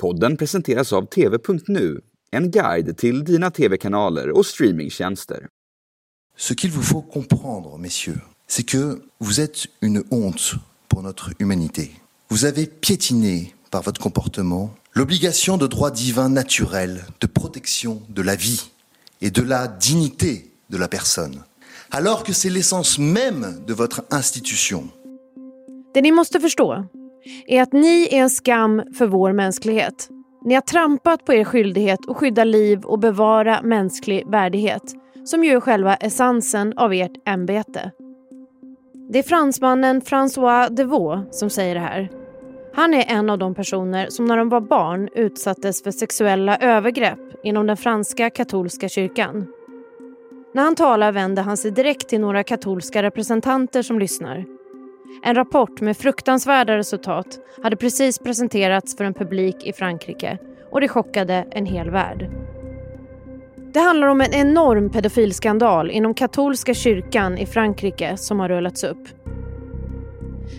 Podden presenteras av TV.nu, en guide till dina tv-kanaler och streamingtjänster. Ce qu'il vous faut comprendre, messieurs, c'est que vous êtes une honte pour notre humanité. Vous avez piétiné par votre comportement l'obligation de droit divin naturel de protection de la vie et de la dignité de la personne, alors que c'est l'essence même de votre institution. Det ni måste förstå är att ni är en skam för vår mänsklighet. Ni har trampat på er skyldighet att skydda liv och bevara mänsklig värdighet som ju är själva essensen av ert ämbete. Det är fransmannen François Devaux som säger det här. Han är en av de personer som när de var barn utsattes för sexuella övergrepp inom den franska katolska kyrkan. När han talar vänder han sig direkt till några katolska representanter som lyssnar. En rapport med fruktansvärda resultat hade precis presenterats för en publik i Frankrike och det chockade en hel värld. Det handlar om en enorm pedofilskandal inom katolska kyrkan i Frankrike som har rullats upp.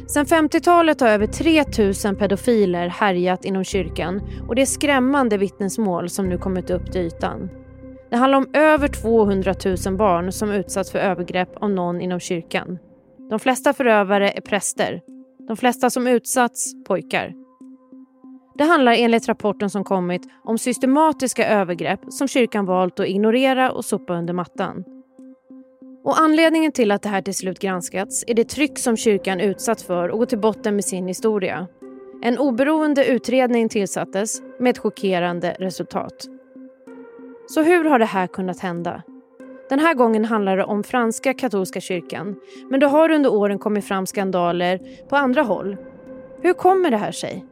Sen 50-talet har över 3 000 pedofiler härjat inom kyrkan och det är skrämmande vittnesmål som nu kommit upp till ytan. Det handlar om över 200 000 barn som utsatts för övergrepp av någon inom kyrkan. De flesta förövare är präster. De flesta som utsatts pojkar. Det handlar enligt rapporten som kommit om systematiska övergrepp som kyrkan valt att ignorera och sopa under mattan. Och anledningen till att det här till slut granskats är det tryck som kyrkan utsatts för och gå till botten med sin historia. En oberoende utredning tillsattes med ett chockerande resultat. Så hur har det här kunnat hända? Den här gången handlar det om franska katolska kyrkan. Men det har under åren kommit fram skandaler på andra håll. Hur kommer det här sig?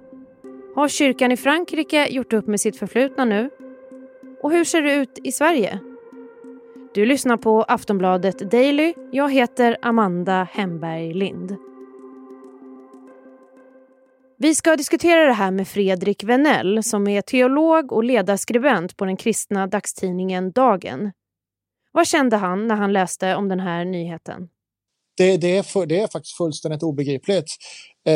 Har kyrkan i Frankrike gjort upp med sitt förflutna nu? Och hur ser det ut i Sverige? Du lyssnar på Aftonbladet Daily. Jag heter Amanda Hemberg Lind. Vi ska diskutera det här med Fredrik Venell som är teolog och ledarskribent på den kristna dagstidningen Dagen. Vad kände han när han läste om den här nyheten? Det, det, är, för, det är faktiskt fullständigt obegripligt. Eh,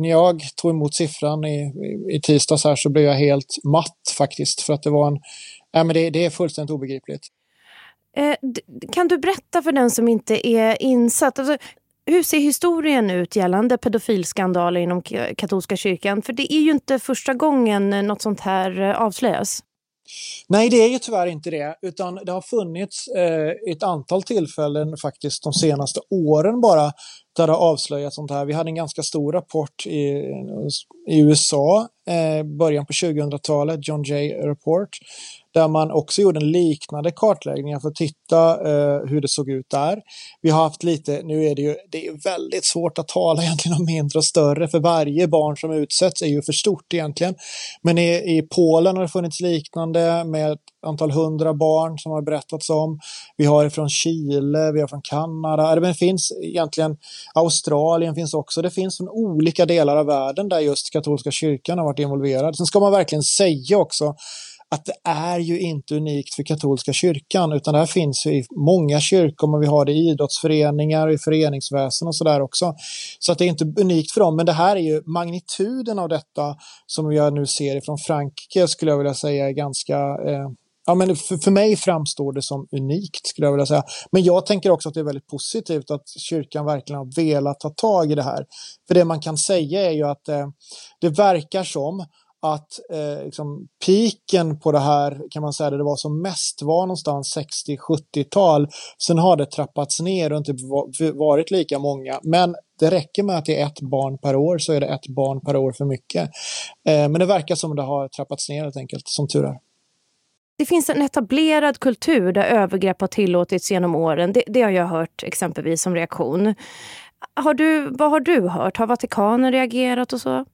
när jag tog emot siffran i, i, i tisdags här så blev jag helt matt faktiskt för att det var en... Ja, men det, det är fullständigt obegripligt. Eh, kan du berätta för den som inte är insatt, alltså, hur ser historien ut gällande pedofilskandaler inom katolska kyrkan? För det är ju inte första gången något sånt här eh, avslöjas. Nej, det är ju tyvärr inte det, utan det har funnits eh, ett antal tillfällen faktiskt de senaste åren bara där det har avslöjats sånt här. Vi hade en ganska stor rapport i, i USA, Eh, början på 2000-talet, John Jay Report, där man också gjorde en liknande kartläggning för att titta eh, hur det såg ut där. Vi har haft lite, nu är det ju det är väldigt svårt att tala egentligen om mindre och större för varje barn som utsätts är ju för stort egentligen. Men i, i Polen har det funnits liknande med ett antal hundra barn som har berättats om. Vi har från Chile, vi har från Kanada, det finns egentligen Australien finns också. Det finns från olika delar av världen där just katolska kyrkan har varit involverad. Sen ska man verkligen säga också att det är ju inte unikt för katolska kyrkan utan det här finns ju i många kyrkor, men vi har det i idrottsföreningar i föreningsväsen och sådär också. Så att det är inte unikt för dem, men det här är ju magnituden av detta som jag nu ser ifrån Frankrike skulle jag vilja säga är ganska eh, Ja, men för, för mig framstår det som unikt skulle jag vilja säga. Men jag tänker också att det är väldigt positivt att kyrkan verkligen har velat ta tag i det här. För det man kan säga är ju att eh, det verkar som att eh, liksom, piken på det här kan man säga det var som mest var någonstans 60-70-tal. Sen har det trappats ner och inte varit lika många. Men det räcker med att det är ett barn per år så är det ett barn per år för mycket. Eh, men det verkar som det har trappats ner helt enkelt, som tur är. Det finns en etablerad kultur där övergrepp har tillåtits genom åren. Det, det har jag hört exempelvis som reaktion. Har du, vad har du hört? Har Vatikanen reagerat och så? Nej,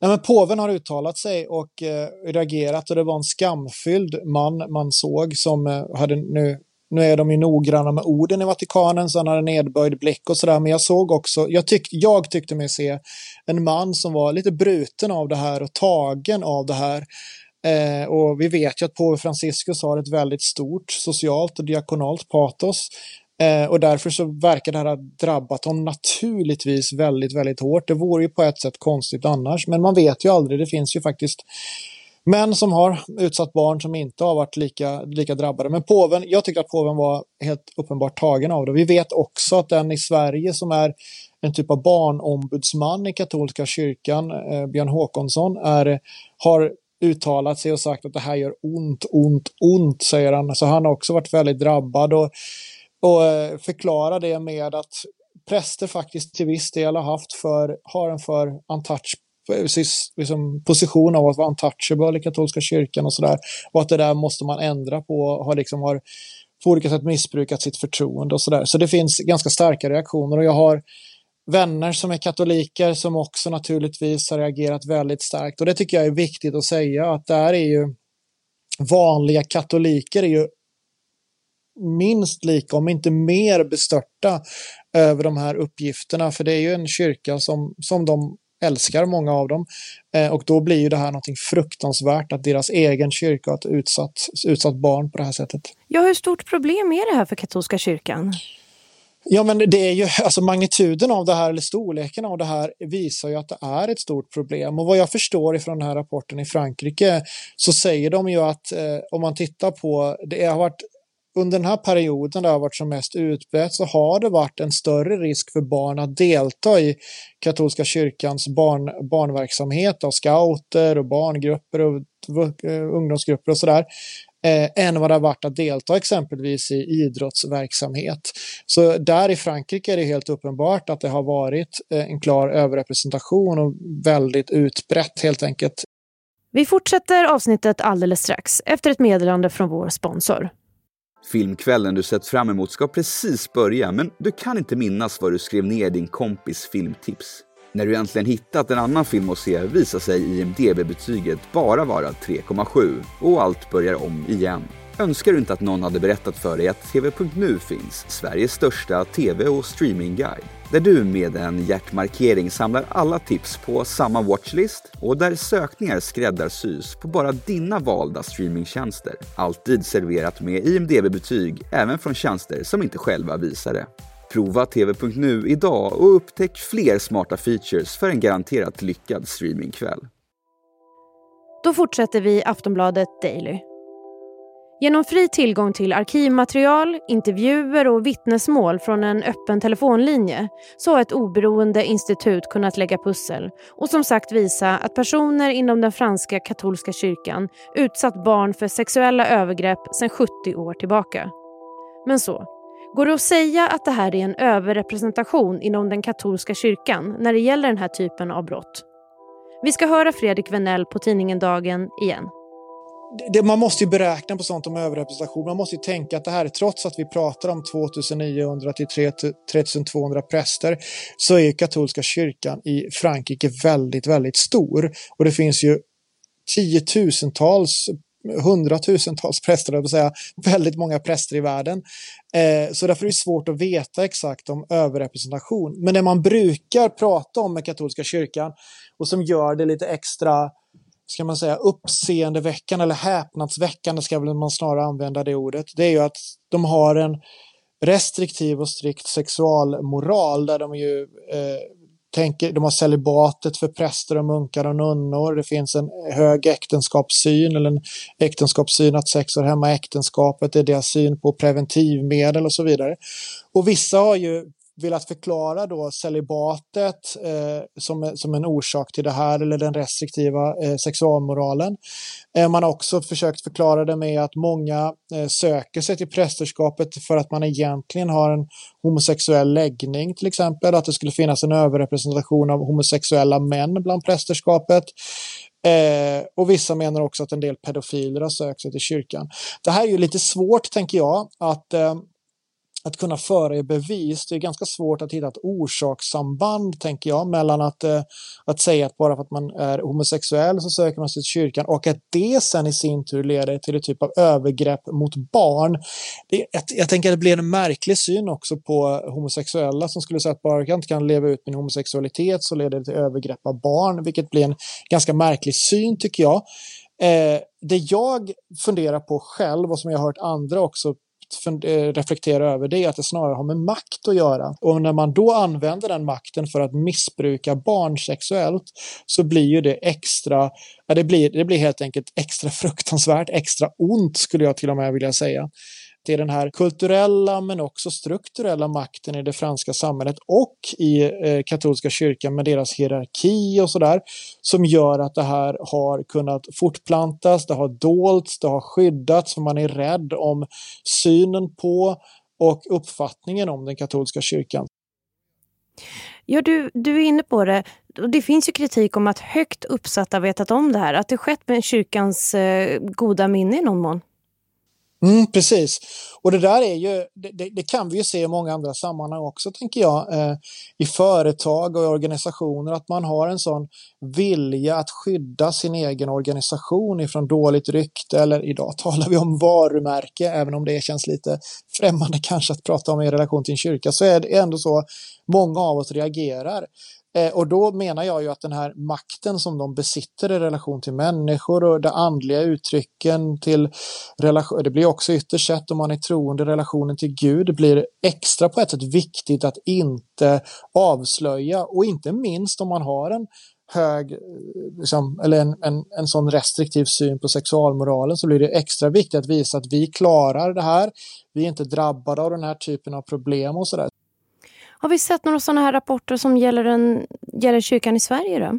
men påven har uttalat sig och eh, reagerat och det var en skamfylld man man såg som eh, hade nu nu är de ju noggranna med orden i Vatikanen, så han hade nedböjd blick och sådär. Men jag såg också, jag, tyck, jag tyckte mig se en man som var lite bruten av det här och tagen av det här. Eh, och vi vet ju att påve Franciscus har ett väldigt stort socialt och diakonalt patos. Eh, och därför så verkar det här ha drabbat honom naturligtvis väldigt, väldigt hårt. Det vore ju på ett sätt konstigt annars, men man vet ju aldrig. Det finns ju faktiskt män som har utsatt barn som inte har varit lika, lika drabbade. Men påven, jag tycker att påven var helt uppenbart tagen av det. Vi vet också att den i Sverige som är en typ av barnombudsman i katolska kyrkan, eh, Björn Håkonsson, är, har uttalat sig och sagt att det här gör ont, ont, ont, säger han. Så han har också varit väldigt drabbad och, och eh, förklarar det med att präster faktiskt till viss del har haft för, har en för untouch, liksom, position av att vara untouchable i katolska kyrkan och sådär. Och att det där måste man ändra på och har liksom har på olika sätt missbrukat sitt förtroende och sådär. Så det finns ganska starka reaktioner och jag har vänner som är katoliker som också naturligtvis har reagerat väldigt starkt. Och det tycker jag är viktigt att säga att där är ju vanliga katoliker är ju minst lika, om inte mer bestörta över de här uppgifterna. För det är ju en kyrka som, som de älskar, många av dem. Eh, och då blir ju det här någonting fruktansvärt att deras egen kyrka har ett utsatt, utsatt barn på det här sättet. Ja, hur stort problem är det här för katolska kyrkan? Ja, men det är ju alltså magnituden av det här, eller storleken av det här, visar ju att det är ett stort problem. Och vad jag förstår ifrån den här rapporten i Frankrike så säger de ju att eh, om man tittar på, det har varit under den här perioden det har varit som mest utbrett så har det varit en större risk för barn att delta i katolska kyrkans barn, barnverksamhet av scouter och barngrupper och eh, ungdomsgrupper och sådär eh, än vad det har varit att delta exempelvis i idrottsverksamhet. Så där i Frankrike är det helt uppenbart att det har varit eh, en klar överrepresentation och väldigt utbrett helt enkelt. Vi fortsätter avsnittet alldeles strax efter ett meddelande från vår sponsor. Filmkvällen du sett fram emot ska precis börja men du kan inte minnas vad du skrev ner din kompis filmtips. När du äntligen hittat en annan film att se visar sig IMDB-betyget bara vara 3,7 och allt börjar om igen. Önskar du inte att någon hade berättat för dig att TV.nu finns, Sveriges största TV och streamingguide? Där du med en hjärtmarkering samlar alla tips på samma watchlist och där sökningar skräddarsys på bara dina valda streamingtjänster. Alltid serverat med IMDB-betyg även från tjänster som inte själva visar det. Prova TV.nu idag och upptäck fler smarta features för en garanterat lyckad streamingkväll. Då fortsätter vi Aftonbladet Daily. Genom fri tillgång till arkivmaterial, intervjuer och vittnesmål från en öppen telefonlinje så har ett oberoende institut kunnat lägga pussel och som sagt visa att personer inom den franska katolska kyrkan utsatt barn för sexuella övergrepp sedan 70 år tillbaka. Men så, Går det att säga att det här är en överrepresentation inom den katolska kyrkan när det gäller den här typen av brott? Vi ska höra Fredrik Venell på tidningen Dagen igen. Det, man måste ju beräkna på sånt om överrepresentation. Man måste ju tänka att det här, trots att vi pratar om 2900 till 3200 präster, så är katolska kyrkan i Frankrike väldigt, väldigt stor. Och det finns ju tiotusentals hundratusentals präster, jag säga, väldigt många präster i världen. Eh, så därför är det svårt att veta exakt om överrepresentation. Men det man brukar prata om med katolska kyrkan och som gör det lite extra ska man säga, uppseendeväckande eller häpnadsväckande ska man snarare använda det ordet. Det är ju att de har en restriktiv och strikt sexualmoral där de ju eh, tänker, de har celibatet för präster och munkar och nunnor. Det finns en hög äktenskapssyn eller en äktenskapssyn att sex hör hemma i äktenskapet. Det är deras syn på preventivmedel och så vidare. Och vissa har ju velat förklara då celibatet eh, som, som en orsak till det här eller den restriktiva eh, sexualmoralen. Eh, man har också försökt förklara det med att många eh, söker sig till prästerskapet för att man egentligen har en homosexuell läggning till exempel, att det skulle finnas en överrepresentation av homosexuella män bland prästerskapet. Eh, och vissa menar också att en del pedofiler har sökt sig till kyrkan. Det här är ju lite svårt, tänker jag, att eh, att kunna föra i bevis. Det är ganska svårt att hitta ett orsakssamband, tänker jag, mellan att, eh, att säga att bara för att man är homosexuell så söker man sig till kyrkan och att det sen i sin tur leder till en typ av övergrepp mot barn. Det, jag, jag tänker att det blir en märklig syn också på homosexuella som skulle säga att bara jag inte kan leva ut min homosexualitet så leder det till övergrepp av barn, vilket blir en ganska märklig syn tycker jag. Eh, det jag funderar på själv och som jag har hört andra också Eh, reflektera över det är att det snarare har med makt att göra. Och när man då använder den makten för att missbruka barn sexuellt så blir ju det extra, ja, det, blir, det blir helt enkelt extra fruktansvärt, extra ont skulle jag till och med vilja säga det är den här kulturella men också strukturella makten i det franska samhället och i eh, katolska kyrkan med deras hierarki och sådär som gör att det här har kunnat fortplantas, det har dolts, det har skyddats för man är rädd om synen på och uppfattningen om den katolska kyrkan. Ja, du, du är inne på det. Det finns ju kritik om att högt uppsatta vetat om det här. Att det skett med kyrkans eh, goda minne i någon mån. Mm, precis. Och det där är ju, det, det, kan vi ju se i många andra sammanhang också, tänker jag. Eh, I företag och organisationer, att man har en sån vilja att skydda sin egen organisation ifrån dåligt rykte. Eller idag talar vi om varumärke, även om det känns lite främmande kanske att prata om i relation till en kyrka, så är det ändå så många av oss reagerar. Eh, och då menar jag ju att den här makten som de besitter i relation till människor och de andliga uttrycken till relation, det blir också ytterst sett om man är troende relationen till Gud blir extra på ett sätt viktigt att inte avslöja och inte minst om man har en hög, eh, liksom, eller en, en, en sån restriktiv syn på sexualmoralen så blir det extra viktigt att visa att vi klarar det här. Vi är inte drabbade av den här typen av problem och sådär. Har vi sett några sådana här rapporter som gäller, en, gäller kyrkan i Sverige då?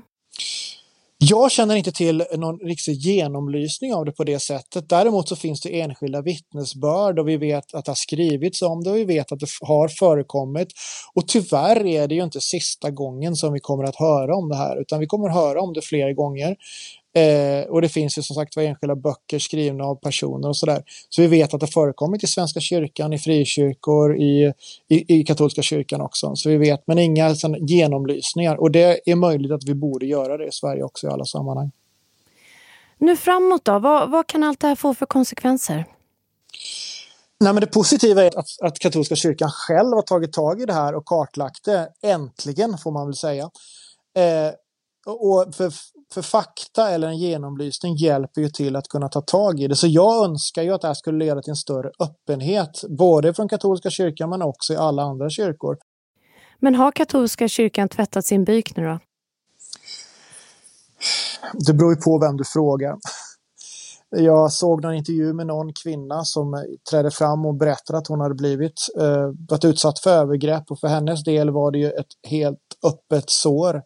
Jag känner inte till någon riktig genomlysning av det på det sättet. Däremot så finns det enskilda vittnesbörd och vi vet att det har skrivits om det och vi vet att det har förekommit. Och tyvärr är det ju inte sista gången som vi kommer att höra om det här utan vi kommer att höra om det fler gånger. Eh, och det finns ju som sagt var enskilda böcker skrivna av personer och sådär. Så vi vet att det förekommit i Svenska kyrkan, i frikyrkor, i, i, i katolska kyrkan också. Så vi vet, men inga sån, genomlysningar. Och det är möjligt att vi borde göra det i Sverige också i alla sammanhang. Nu framåt då, vad, vad kan allt det här få för konsekvenser? Nej, men det positiva är att, att katolska kyrkan själv har tagit tag i det här och kartlagt det. Äntligen får man väl säga. Eh, och för, för fakta eller en genomlysning hjälper ju till att kunna ta tag i det. Så jag önskar ju att det här skulle leda till en större öppenhet, både från katolska kyrkan men också i alla andra kyrkor. Men har katolska kyrkan tvättat sin byk nu då? Det beror ju på vem du frågar. Jag såg någon intervju med någon kvinna som trädde fram och berättade att hon hade blivit eh, varit utsatt för övergrepp och för hennes del var det ju ett helt öppet sår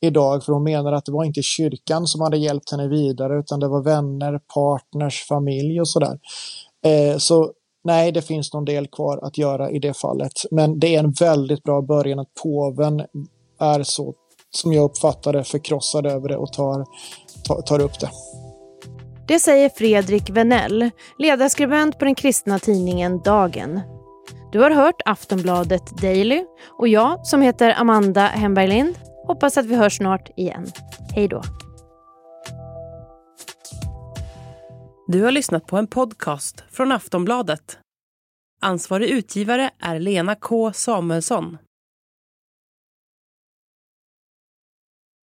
idag för hon menar att det var inte kyrkan som hade hjälpt henne vidare utan det var vänner, partners, familj och sådär. Eh, så nej, det finns någon del kvar att göra i det fallet. Men det är en väldigt bra början att påven är så, som jag uppfattar det, förkrossad över det och tar, tar, tar upp det. Det säger Fredrik Venell, ledarskribent på den kristna tidningen Dagen. Du har hört Aftonbladet Daily och jag som heter Amanda Hemberg Lind Hoppas att vi hörs snart igen. Hej då. Du har lyssnat på en podcast från Aftonbladet. Ansvarig utgivare är Lena K Samuelsson.